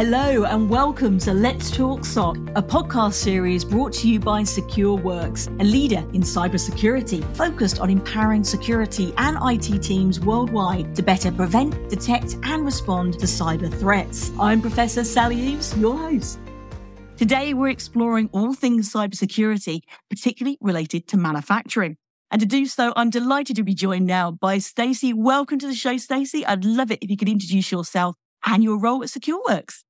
Hello and welcome to Let's Talk SOC, a podcast series brought to you by SecureWorks, a leader in cybersecurity focused on empowering security and IT teams worldwide to better prevent, detect, and respond to cyber threats. I'm Professor Sally Eaves, your host. Today, we're exploring all things cybersecurity, particularly related to manufacturing. And to do so, I'm delighted to be joined now by Stacey. Welcome to the show, Stacey. I'd love it if you could introduce yourself and your role at SecureWorks.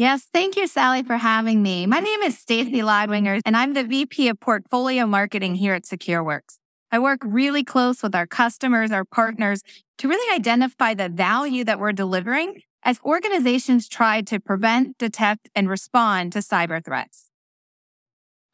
Yes, thank you, Sally, for having me. My name is Stacey Leidwinger, and I'm the VP of Portfolio Marketing here at SecureWorks. I work really close with our customers, our partners, to really identify the value that we're delivering as organizations try to prevent, detect, and respond to cyber threats.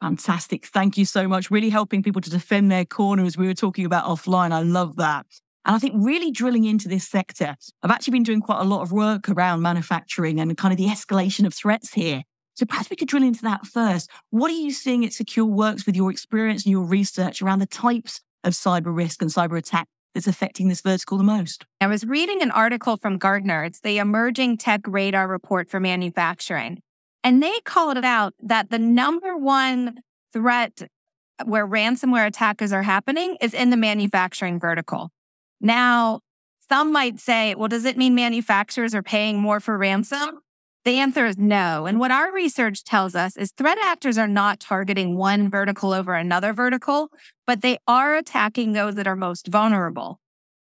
Fantastic. Thank you so much. Really helping people to defend their corner as we were talking about offline. I love that. And I think really drilling into this sector, I've actually been doing quite a lot of work around manufacturing and kind of the escalation of threats here. So perhaps we could drill into that first. What are you seeing at SecureWorks with your experience and your research around the types of cyber risk and cyber attack that's affecting this vertical the most? I was reading an article from Gartner. It's the Emerging Tech Radar Report for Manufacturing. And they called it out that the number one threat where ransomware attackers are happening is in the manufacturing vertical. Now, some might say, well, does it mean manufacturers are paying more for ransom? The answer is no. And what our research tells us is threat actors are not targeting one vertical over another vertical, but they are attacking those that are most vulnerable.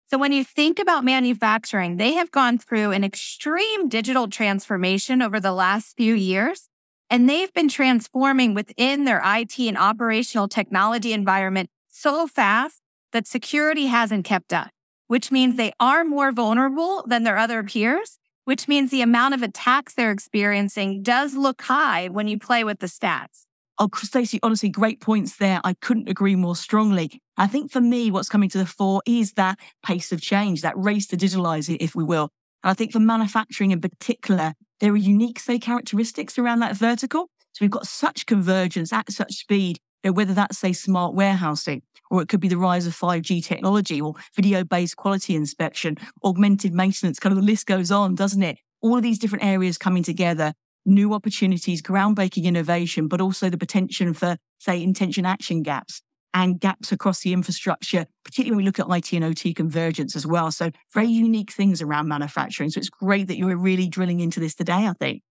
So when you think about manufacturing, they have gone through an extreme digital transformation over the last few years, and they've been transforming within their IT and operational technology environment so fast that security hasn't kept up which means they are more vulnerable than their other peers, which means the amount of attacks they're experiencing does look high when you play with the stats. Oh, Stacey, honestly, great points there. I couldn't agree more strongly. I think for me, what's coming to the fore is that pace of change, that race to digitalize it, if we will. And I think for manufacturing in particular, there are unique, say, characteristics around that vertical. So we've got such convergence at such speed, you know, whether that's, say, smart warehousing, or it could be the rise of 5G technology or video based quality inspection, augmented maintenance, kind of the list goes on, doesn't it? All of these different areas coming together, new opportunities, groundbreaking innovation, but also the potential for, say, intention action gaps and gaps across the infrastructure, particularly when we look at IT and OT convergence as well. So very unique things around manufacturing. So it's great that you're really drilling into this today, I think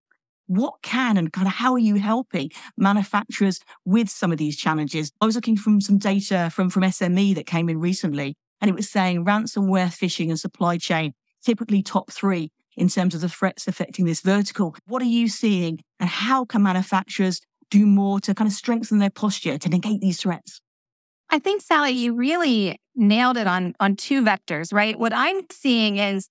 what can and kind of how are you helping manufacturers with some of these challenges? I was looking from some data from, from SME that came in recently, and it was saying ransomware, phishing, and supply chain typically top three in terms of the threats affecting this vertical. What are you seeing, and how can manufacturers do more to kind of strengthen their posture to negate these threats? I think, Sally, you really nailed it on, on two vectors, right? What I'm seeing is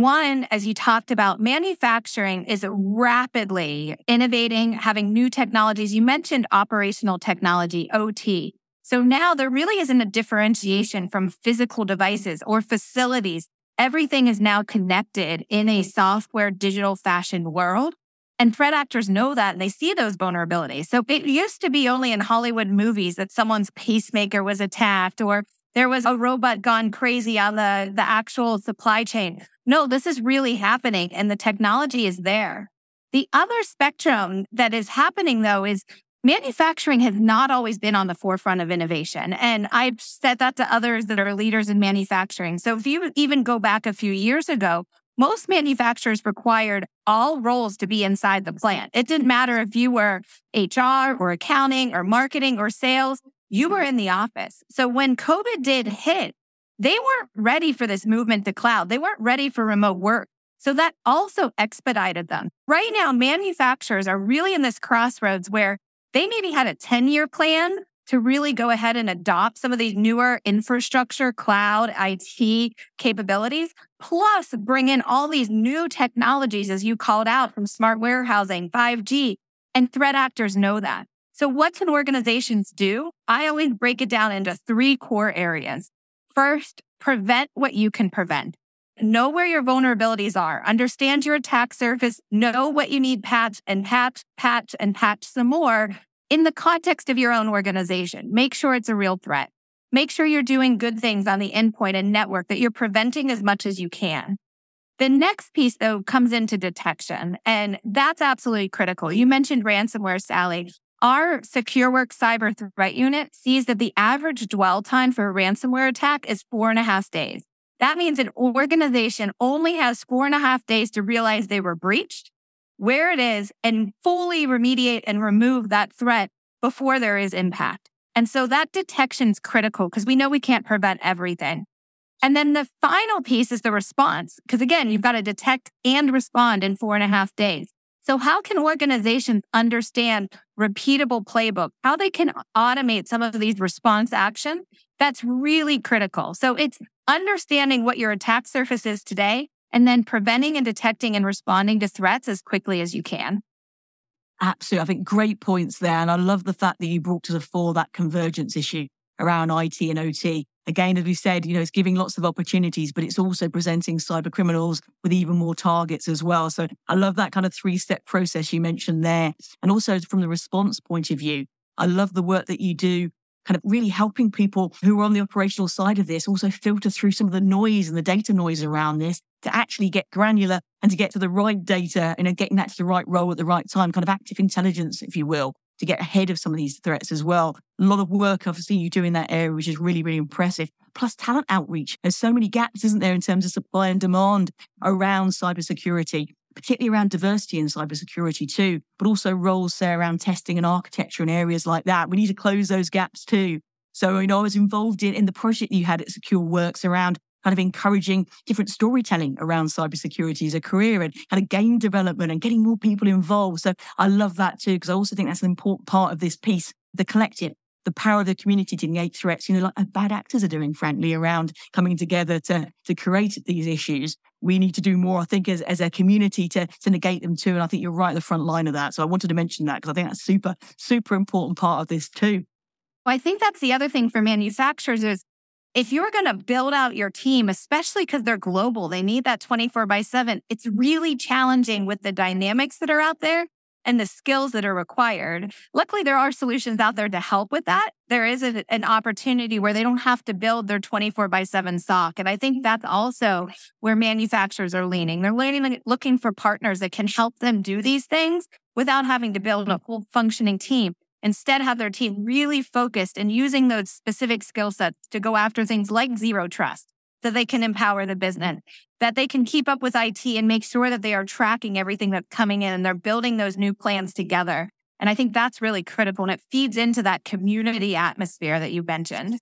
one, as you talked about, manufacturing is rapidly innovating, having new technologies. You mentioned operational technology, OT. So now there really isn't a differentiation from physical devices or facilities. Everything is now connected in a software digital fashion world. And threat actors know that and they see those vulnerabilities. So it used to be only in Hollywood movies that someone's pacemaker was attacked or there was a robot gone crazy on the, the actual supply chain. No, this is really happening and the technology is there. The other spectrum that is happening though is manufacturing has not always been on the forefront of innovation. And I've said that to others that are leaders in manufacturing. So if you even go back a few years ago, most manufacturers required all roles to be inside the plant. It didn't matter if you were HR or accounting or marketing or sales you were mm-hmm. in the office. So when COVID did mm-hmm. hit, they weren't ready for this movement to cloud. They weren't ready for remote work. So that also expedited them. Right now, manufacturers are really in this crossroads where they maybe had a 10 year plan to really go ahead and adopt some of these newer infrastructure, cloud, IT capabilities, plus bring in all these new technologies, as you called out from smart warehousing, 5G. And threat actors know that. So what can organizations do? I always break it down into three core areas. First, prevent what you can prevent. Know where your vulnerabilities are. Understand your attack surface. Know what you need patch and patch, patch and patch some more in the context of your own organization. Make sure it's a real threat. Make sure you're doing good things on the endpoint and network that you're preventing as much as you can. The next piece, though, comes into detection, and that's absolutely critical. You mentioned ransomware, Sally. Our SecureWorks cyber threat unit sees that the average dwell time for a ransomware attack is four and a half days. That means an organization only has four and a half days to realize they were breached, where it is, and fully remediate and remove that threat before there is impact. And so that detection is critical because we know we can't prevent everything. And then the final piece is the response. Because again, you've got to detect and respond in four and a half days. So how can organizations understand repeatable playbook, how they can automate some of these response action? That's really critical. So it's understanding what your attack surface is today and then preventing and detecting and responding to threats as quickly as you can. Absolutely. I think great points there. And I love the fact that you brought to the fore that convergence issue around IT and OT. Again, as we said, you know, it's giving lots of opportunities, but it's also presenting cyber criminals with even more targets as well. So I love that kind of three step process you mentioned there. And also from the response point of view, I love the work that you do kind of really helping people who are on the operational side of this also filter through some of the noise and the data noise around this to actually get granular and to get to the right data and getting that to the right role at the right time, kind of active intelligence, if you will to get ahead of some of these threats as well. A lot of work I've seen you do in that area, which is really, really impressive. Plus talent outreach. There's so many gaps, isn't there, in terms of supply and demand around cybersecurity, particularly around diversity in cybersecurity too, but also roles, say, around testing and architecture and areas like that. We need to close those gaps too. So, you know, I was involved in, in the project you had at Secure Works around kind of encouraging different storytelling around cybersecurity as a career and kind of game development and getting more people involved. So I love that too, because I also think that's an important part of this piece, the collective, the power of the community to negate threats, you know, like uh, bad actors are doing, frankly, around coming together to, to create these issues. We need to do more, I think, as, as a community to, to negate them too. And I think you're right at the front line of that. So I wanted to mention that because I think that's super, super important part of this too. Well, I think that's the other thing for manufacturers is if you're going to build out your team, especially because they're global, they need that 24 by 7. It's really challenging with the dynamics that are out there and the skills that are required. Luckily, there are solutions out there to help with that. There is a, an opportunity where they don't have to build their 24 by 7 SOC. And I think that's also where manufacturers are leaning. They're leaning, looking for partners that can help them do these things without having to build a full functioning team. Instead, have their team really focused and using those specific skill sets to go after things like zero trust so they can empower the business, that they can keep up with IT and make sure that they are tracking everything that's coming in and they're building those new plans together. And I think that's really critical and it feeds into that community atmosphere that you mentioned.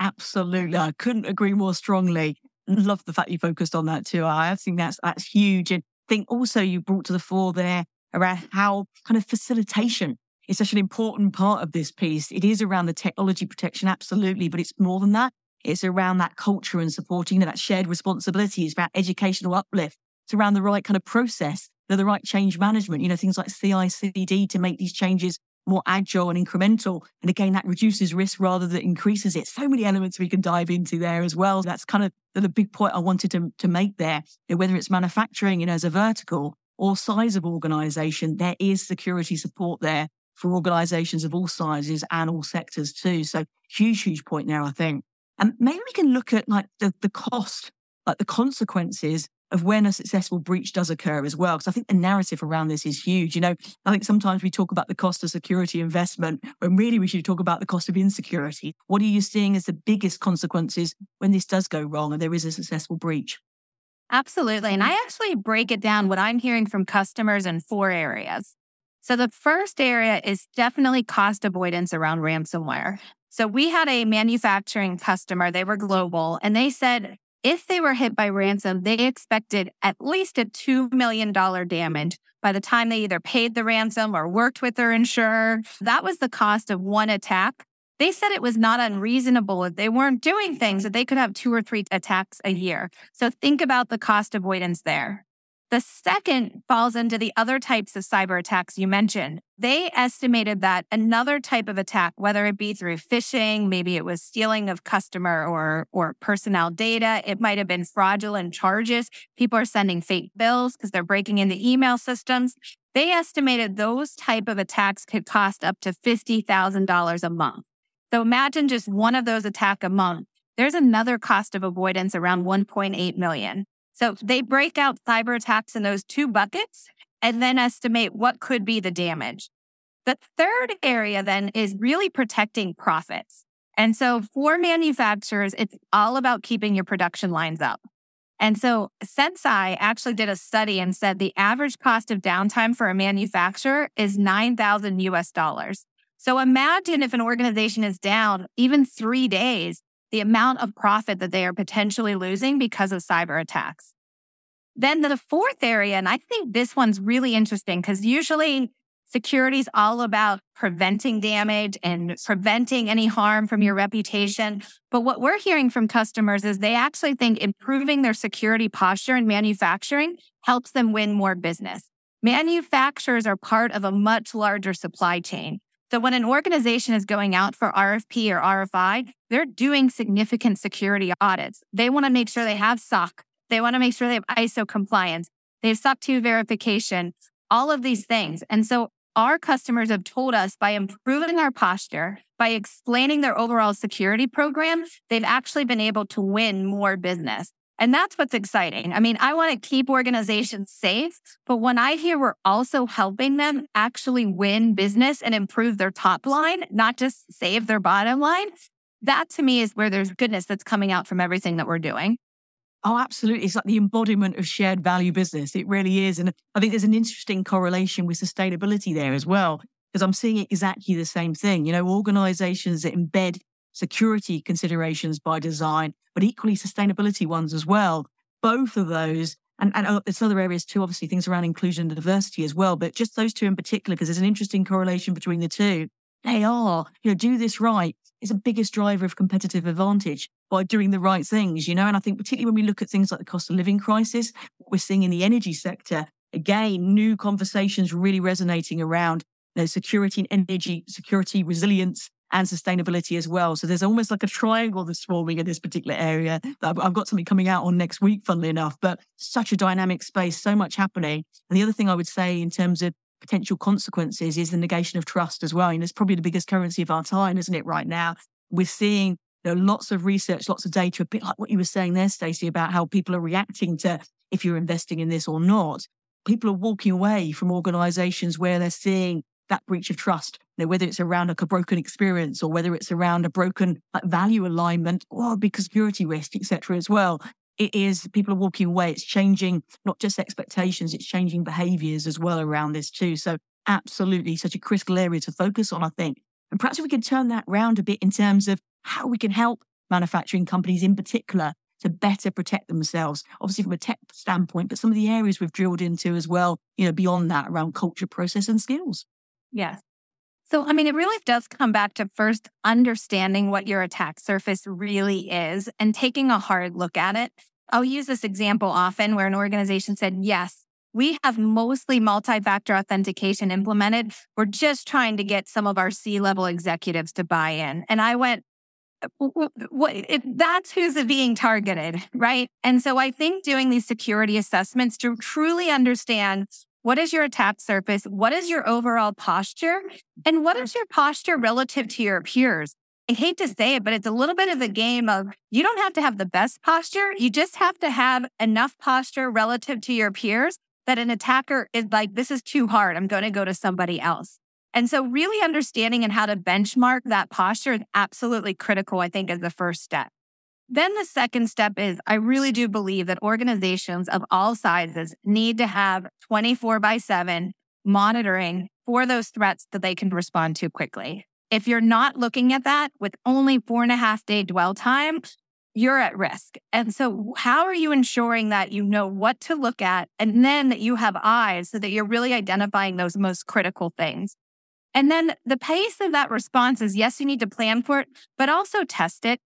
Absolutely. I couldn't agree more strongly. Love the fact you focused on that too. I think that's that's huge. And I think also you brought to the fore there around how kind of facilitation is such an important part of this piece. It is around the technology protection, absolutely, but it's more than that. It's around that culture and supporting that shared responsibility. It's about educational uplift. It's around the right kind of process, the right change management, you know, things like CI, CD to make these changes more agile and incremental. And again, that reduces risk rather than increases it. So many elements we can dive into there as well. That's kind of the big point I wanted to, to make there. You know, whether it's manufacturing, you know, as a vertical or size of organization, there is security support there for organizations of all sizes and all sectors too. So huge, huge point there, I think. And maybe we can look at like the, the cost, like the consequences of when a successful breach does occur as well. Because I think the narrative around this is huge. You know, I think sometimes we talk about the cost of security investment when really we should talk about the cost of insecurity. What are you seeing as the biggest consequences when this does go wrong and there is a successful breach? Absolutely. And I actually break it down what I'm hearing from customers in four areas. So the first area is definitely cost avoidance around ransomware. So we had a manufacturing customer, they were global, and they said if they were hit by ransom, they expected at least a $2 million damage by the time they either paid the ransom or worked with their insurer. That was the cost of one attack. They said it was not unreasonable if they weren't doing things that they could have two or three attacks a year. So think about the cost avoidance there. The second falls into the other types of cyber attacks you mentioned. They estimated that another type of attack, whether it be through phishing, maybe it was stealing of customer or, or personnel data, it might have been fraudulent charges. People are sending fake bills because they're breaking into email systems. They estimated those type of attacks could cost up to $50,000 a month. So imagine just one of those attack a month. There's another cost of avoidance around 1.8 million. So they break out cyber attacks in those two buckets and then estimate what could be the damage. The third area then is really protecting profits. And so for manufacturers, it's all about keeping your production lines up. And so Senseye actually did a study and said the average cost of downtime for a manufacturer is 9,000 US dollars. So imagine if an organization is down even three days, the amount of profit that they are potentially losing because of cyber attacks. Then the fourth area, and I think this one's really interesting because usually security is all about preventing damage and preventing any harm from your reputation. But what we're hearing from customers is they actually think improving their security posture in manufacturing helps them win more business. Manufacturers are part of a much larger supply chain. So when an organization is going out for RFP or RFI, they're doing significant security audits. They want to make sure they have SOC. They want to make sure they have ISO compliance. They have SOC 2 verification, all of these things. And so our customers have told us by improving our posture, by explaining their overall security program, they've actually been able to win more business. And that's what's exciting. I mean, I want to keep organizations safe, but when I hear we're also helping them actually win business and improve their top line, not just save their bottom line, that to me is where there's goodness that's coming out from everything that we're doing. Oh, absolutely. It's like the embodiment of shared value business. It really is. And I think there's an interesting correlation with sustainability there as well, because I'm seeing exactly the same thing. You know, organizations that embed security considerations by design, but equally sustainability ones as well. Both of those, and, and oh, there's other areas too, obviously things around inclusion and diversity as well, but just those two in particular, because there's an interesting correlation between the two. They are, you know, do this right is the biggest driver of competitive advantage by doing the right things, you know. And I think particularly when we look at things like the cost of living crisis, what we're seeing in the energy sector, again, new conversations really resonating around you know, security and energy, security, resilience, and sustainability as well. So there's almost like a triangle that's forming in this particular area I've got something coming out on next week, funnily enough, but such a dynamic space, so much happening. And the other thing I would say in terms of potential consequences is the negation of trust as well. And it's probably the biggest currency of our time, isn't it, right now? We're seeing you know, lots of research, lots of data, a bit like what you were saying there, Stacey, about how people are reacting to if you're investing in this or not. People are walking away from organizations where they're seeing that breach of trust, you know, whether it's around like a broken experience or whether it's around a broken like, value alignment or because security risk, etc. as well. It is people are walking away. It's changing not just expectations, it's changing behaviors as well around this too. So absolutely such a critical area to focus on, I think. And perhaps if we could turn that round a bit in terms of how we can help manufacturing companies in particular to better protect themselves, obviously from a tech standpoint, but some of the areas we've drilled into as well, you know, beyond that around culture, process, and skills. Yes. So, I mean, it really does come back to first understanding what your attack surface really is and taking a hard look at it. I'll use this example often where an organization said, Yes, we have mostly multi factor authentication implemented. We're just trying to get some of our C level executives to buy in. And I went, uh, what, it, that's who's being targeted, right? And so I think doing these security assessments to truly understand what is your attack surface? What is your overall posture? And what is your posture relative to your peers? I hate to say it, but it's a little bit of a game of you don't have to have the best posture. You just have to have enough posture relative to your peers that an attacker is like, this is too hard. I'm going to go to somebody else. And so, really understanding and how to benchmark that posture is absolutely critical, I think, is the first step. Then the second step is I really do believe that organizations of all sizes need to have 24 by 7 monitoring for those threats that they can respond to quickly. If you're not looking at that with only four and a half day dwell time, you're at risk. And so, how are you ensuring that you know what to look at and then that you have eyes so that you're really identifying those most critical things? And then the pace of that response is yes, you need to plan for it, but also test it.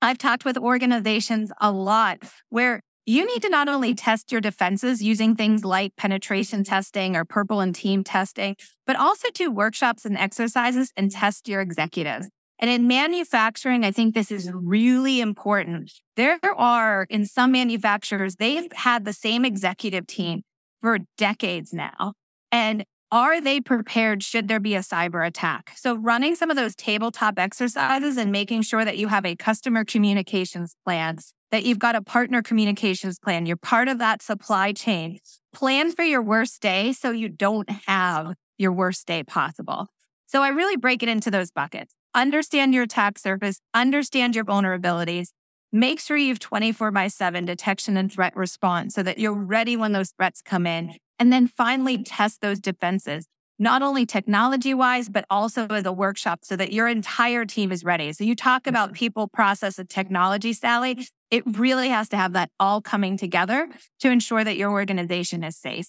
I've talked with organizations a lot where you need to not only test your defenses using things like penetration testing or purple and team testing, but also do workshops and exercises and test your executives. And in manufacturing, I think this is really important. There are, in some manufacturers, they've had the same executive team for decades now. And are they prepared should there be a cyber attack? So, running some of those tabletop exercises and making sure that you have a customer communications plan, that you've got a partner communications plan. You're part of that supply chain. Plan for your worst day so you don't have your worst day possible. So I really break it into those buckets. Understand your attack surface, understand your vulnerabilities, make sure you have 24 by 7 detection and threat response so that you're ready when those threats come in. And then finally test those defenses, not only technology wise, but also as a workshop so that your entire team is ready. So you talk about people, process, and technology, Sally. It really has to have that all coming together to ensure that your organization is safe.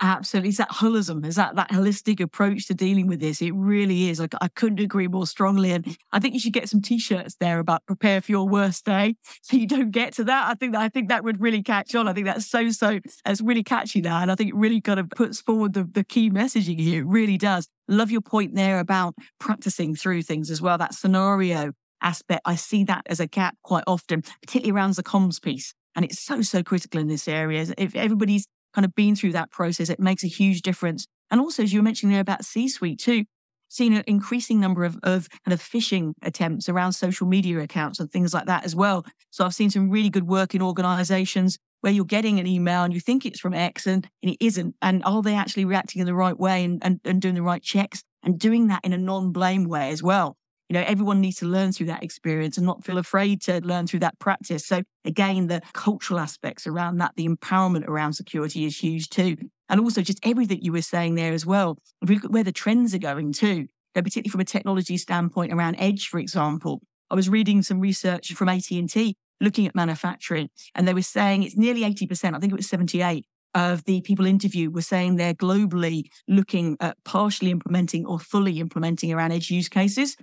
Absolutely. It's that holism, is that that holistic approach to dealing with this. It really is. Like I couldn't agree more strongly. And I think you should get some t-shirts there about prepare for your worst day. So you don't get to that. I think that I think that would really catch on. I think that's so, so it's really catchy now. And I think it really kind of puts forward the, the key messaging here. It really does. Love your point there about practicing through things as well. That scenario aspect. I see that as a gap quite often, particularly around the comms piece. And it's so, so critical in this area. If everybody's kind of been through that process, it makes a huge difference. And also, as you were mentioning there about C suite too, seeing an increasing number of, of kind of phishing attempts around social media accounts and things like that as well. So I've seen some really good work in organizations where you're getting an email and you think it's from X and, and it isn't. And are they actually reacting in the right way and, and, and doing the right checks and doing that in a non blame way as well? You know, everyone needs to learn through that experience and not feel afraid to learn through that practice. So again, the cultural aspects around that, the empowerment around security is huge too. And also just everything you were saying there as well. If we look at where the trends are going too, particularly from a technology standpoint around edge, for example, I was reading some research from AT&T looking at manufacturing and they were saying it's nearly 80%, I think it was 78 of the people interviewed were saying they're globally looking at partially implementing or fully implementing around edge use cases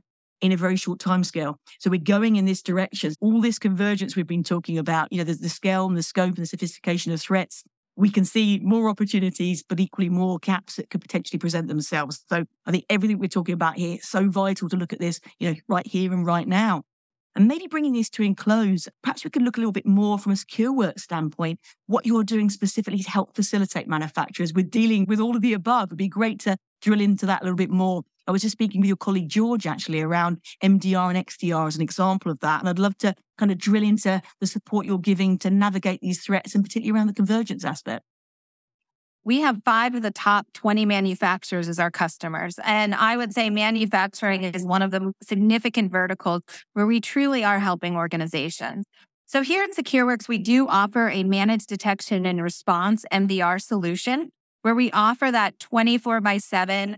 in a very short time scale. So we're going in this direction. All this convergence we've been talking about, you know, the, the scale and the scope and the sophistication of threats, we can see more opportunities, but equally more caps that could potentially present themselves. So I think everything we're talking about here is so vital to look at this, you know, right here and right now. And maybe bringing this to enclose, perhaps we could look a little bit more from a secure work standpoint, what you're doing specifically to help facilitate manufacturers with dealing with all of the above. It'd be great to drill into that a little bit more I was just speaking with your colleague George actually around MDR and XDR as an example of that. And I'd love to kind of drill into the support you're giving to navigate these threats and particularly around the convergence aspect. We have five of the top 20 manufacturers as our customers. And I would say manufacturing is one of the significant verticals where we truly are helping organizations. So here at SecureWorks, we do offer a managed detection and response MDR solution where we offer that 24 by 7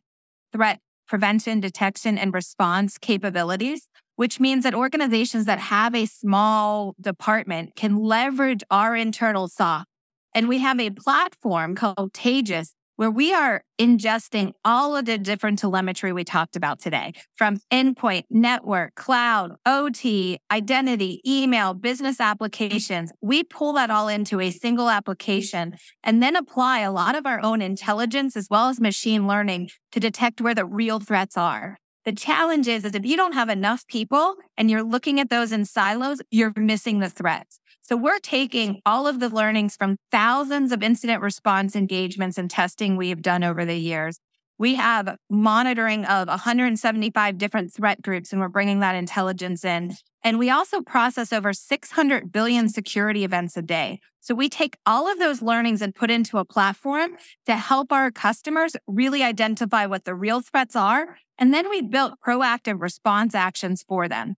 threat prevention, detection, and response capabilities, which means that organizations that have a small department can leverage our internal SOC. And we have a platform called Taegis where we are ingesting all of the different telemetry we talked about today from endpoint, network, cloud, OT, identity, email, business applications. We pull that all into a single application and then apply a lot of our own intelligence as well as machine learning to detect where the real threats are. The challenge is, is if you don't have enough people and you're looking at those in silos, you're missing the threats. So we're taking all of the learnings from thousands of incident response engagements and testing we have done over the years. We have monitoring of 175 different threat groups, and we're bringing that intelligence in. And we also process over 600 billion security events a day. So we take all of those learnings and put into a platform to help our customers really identify what the real threats are. And then we built proactive response actions for them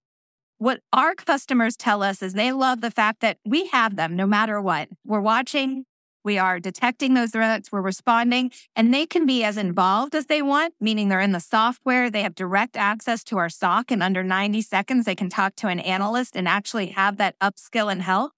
what our customers tell us is they love the fact that we have them no matter what. We're watching, we are detecting those threats, we're responding, and they can be as involved as they want, meaning they're in the software, they have direct access to our SOC. In under 90 seconds, they can talk to an analyst and actually have that upskill and help.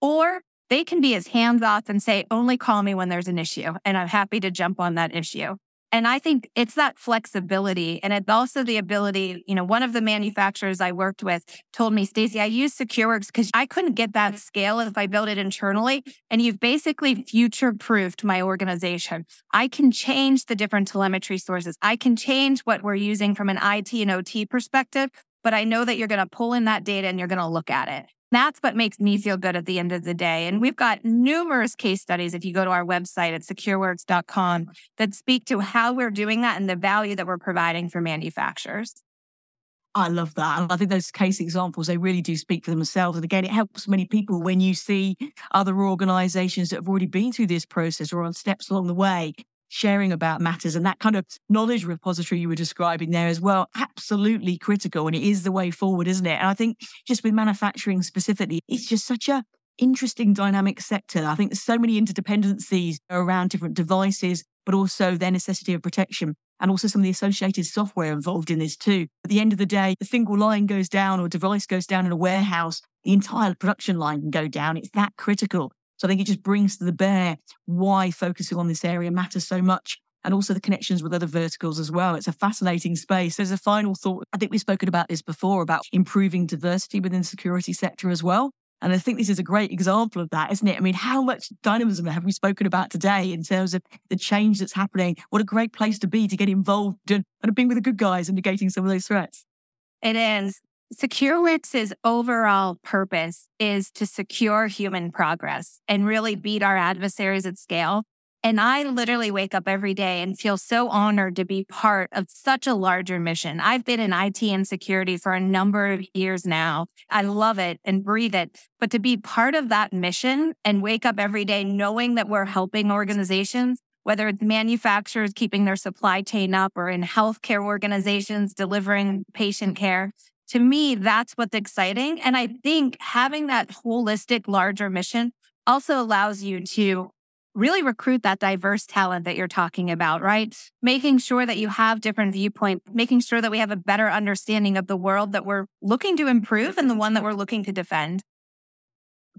Or they can be as hands off and say, only call me when there's an issue. And I'm happy to jump on that issue. And I think it's that flexibility and it's also the ability, you know, one of the manufacturers I worked with told me, Stacey, I use SecureWorks because I couldn't get that scale if I built it internally. And you've basically future proofed my organization. I can change the different telemetry sources. I can change what we're using from an IT and OT perspective, but I know that you're going to pull in that data and you're going to look at it. That's what makes me feel good at the end of the day. And we've got numerous case studies if you go to our website at secureworks.com that speak to how we're doing that and the value that we're providing for manufacturers. I love that. And I think those case examples, they really do speak for themselves. And again, it helps many people when you see other organizations that have already been through this process or on steps along the way sharing about matters and that kind of knowledge repository you were describing there as well. Absolutely critical. And it is the way forward, isn't it? And I think just with manufacturing specifically, it's just such a interesting dynamic sector. I think there's so many interdependencies around different devices, but also their necessity of protection and also some of the associated software involved in this too. At the end of the day, a single line goes down or device goes down in a warehouse, the entire production line can go down. It's that critical. So I think it just brings to the bear why focusing on this area matters so much and also the connections with other verticals as well. It's a fascinating space. There's a final thought. I think we've spoken about this before about improving diversity within the security sector as well. And I think this is a great example of that, isn't it? I mean, how much dynamism have we spoken about today in terms of the change that's happening? What a great place to be to get involved and, and being with the good guys and negating some of those threats. It is. SecureWorks' overall purpose is to secure human progress and really mm-hmm. beat our adversaries at scale. And I literally wake up every day and feel so honored to be part of such a larger mission. I've been in IT and security for a number of years now. I love it and breathe it. But to be part of that mission and wake up every day knowing that we're helping organizations, whether it's manufacturers keeping their supply chain up or in healthcare organizations delivering patient care, to me, that's what's exciting. And I think having that holistic, larger mission also allows you to really recruit that diverse talent that you're talking about, right? Making sure that you have different viewpoints, making sure that we have a better understanding of the world that we're looking to improve and the one that we're looking to defend.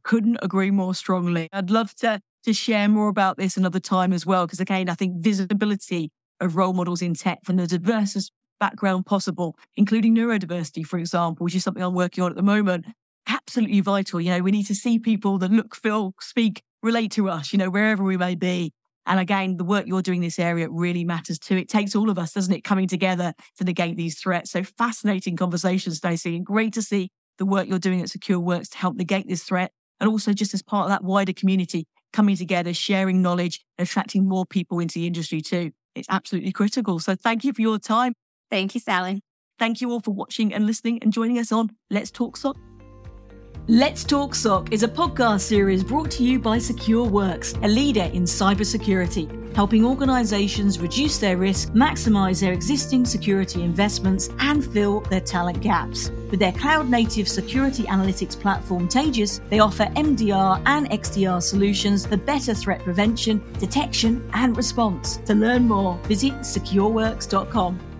Couldn't agree more strongly. I'd love to to share more about this another time as well, because again, I think visibility of role models in tech from the diversest background possible, including neurodiversity, for example, which is something I'm working on at the moment, absolutely vital. You know, we need to see people that look, feel, speak relate to us, you know, wherever we may be. And again, the work you're doing in this area really matters too. It takes all of us, doesn't it, coming together to negate these threats. So fascinating conversation, Stacey, and great to see the work you're doing at Secure Works to help negate this threat. And also just as part of that wider community, coming together, sharing knowledge, attracting more people into the industry too. It's absolutely critical. So thank you for your time. Thank you, Sally. Thank you all for watching and listening and joining us on Let's Talk SOC. Let's Talk SOC is a podcast series brought to you by SecureWorks, a leader in cybersecurity, helping organizations reduce their risk, maximize their existing security investments, and fill their talent gaps. With their cloud native security analytics platform Taegis, they offer MDR and XDR solutions for better threat prevention, detection, and response. To learn more, visit secureworks.com.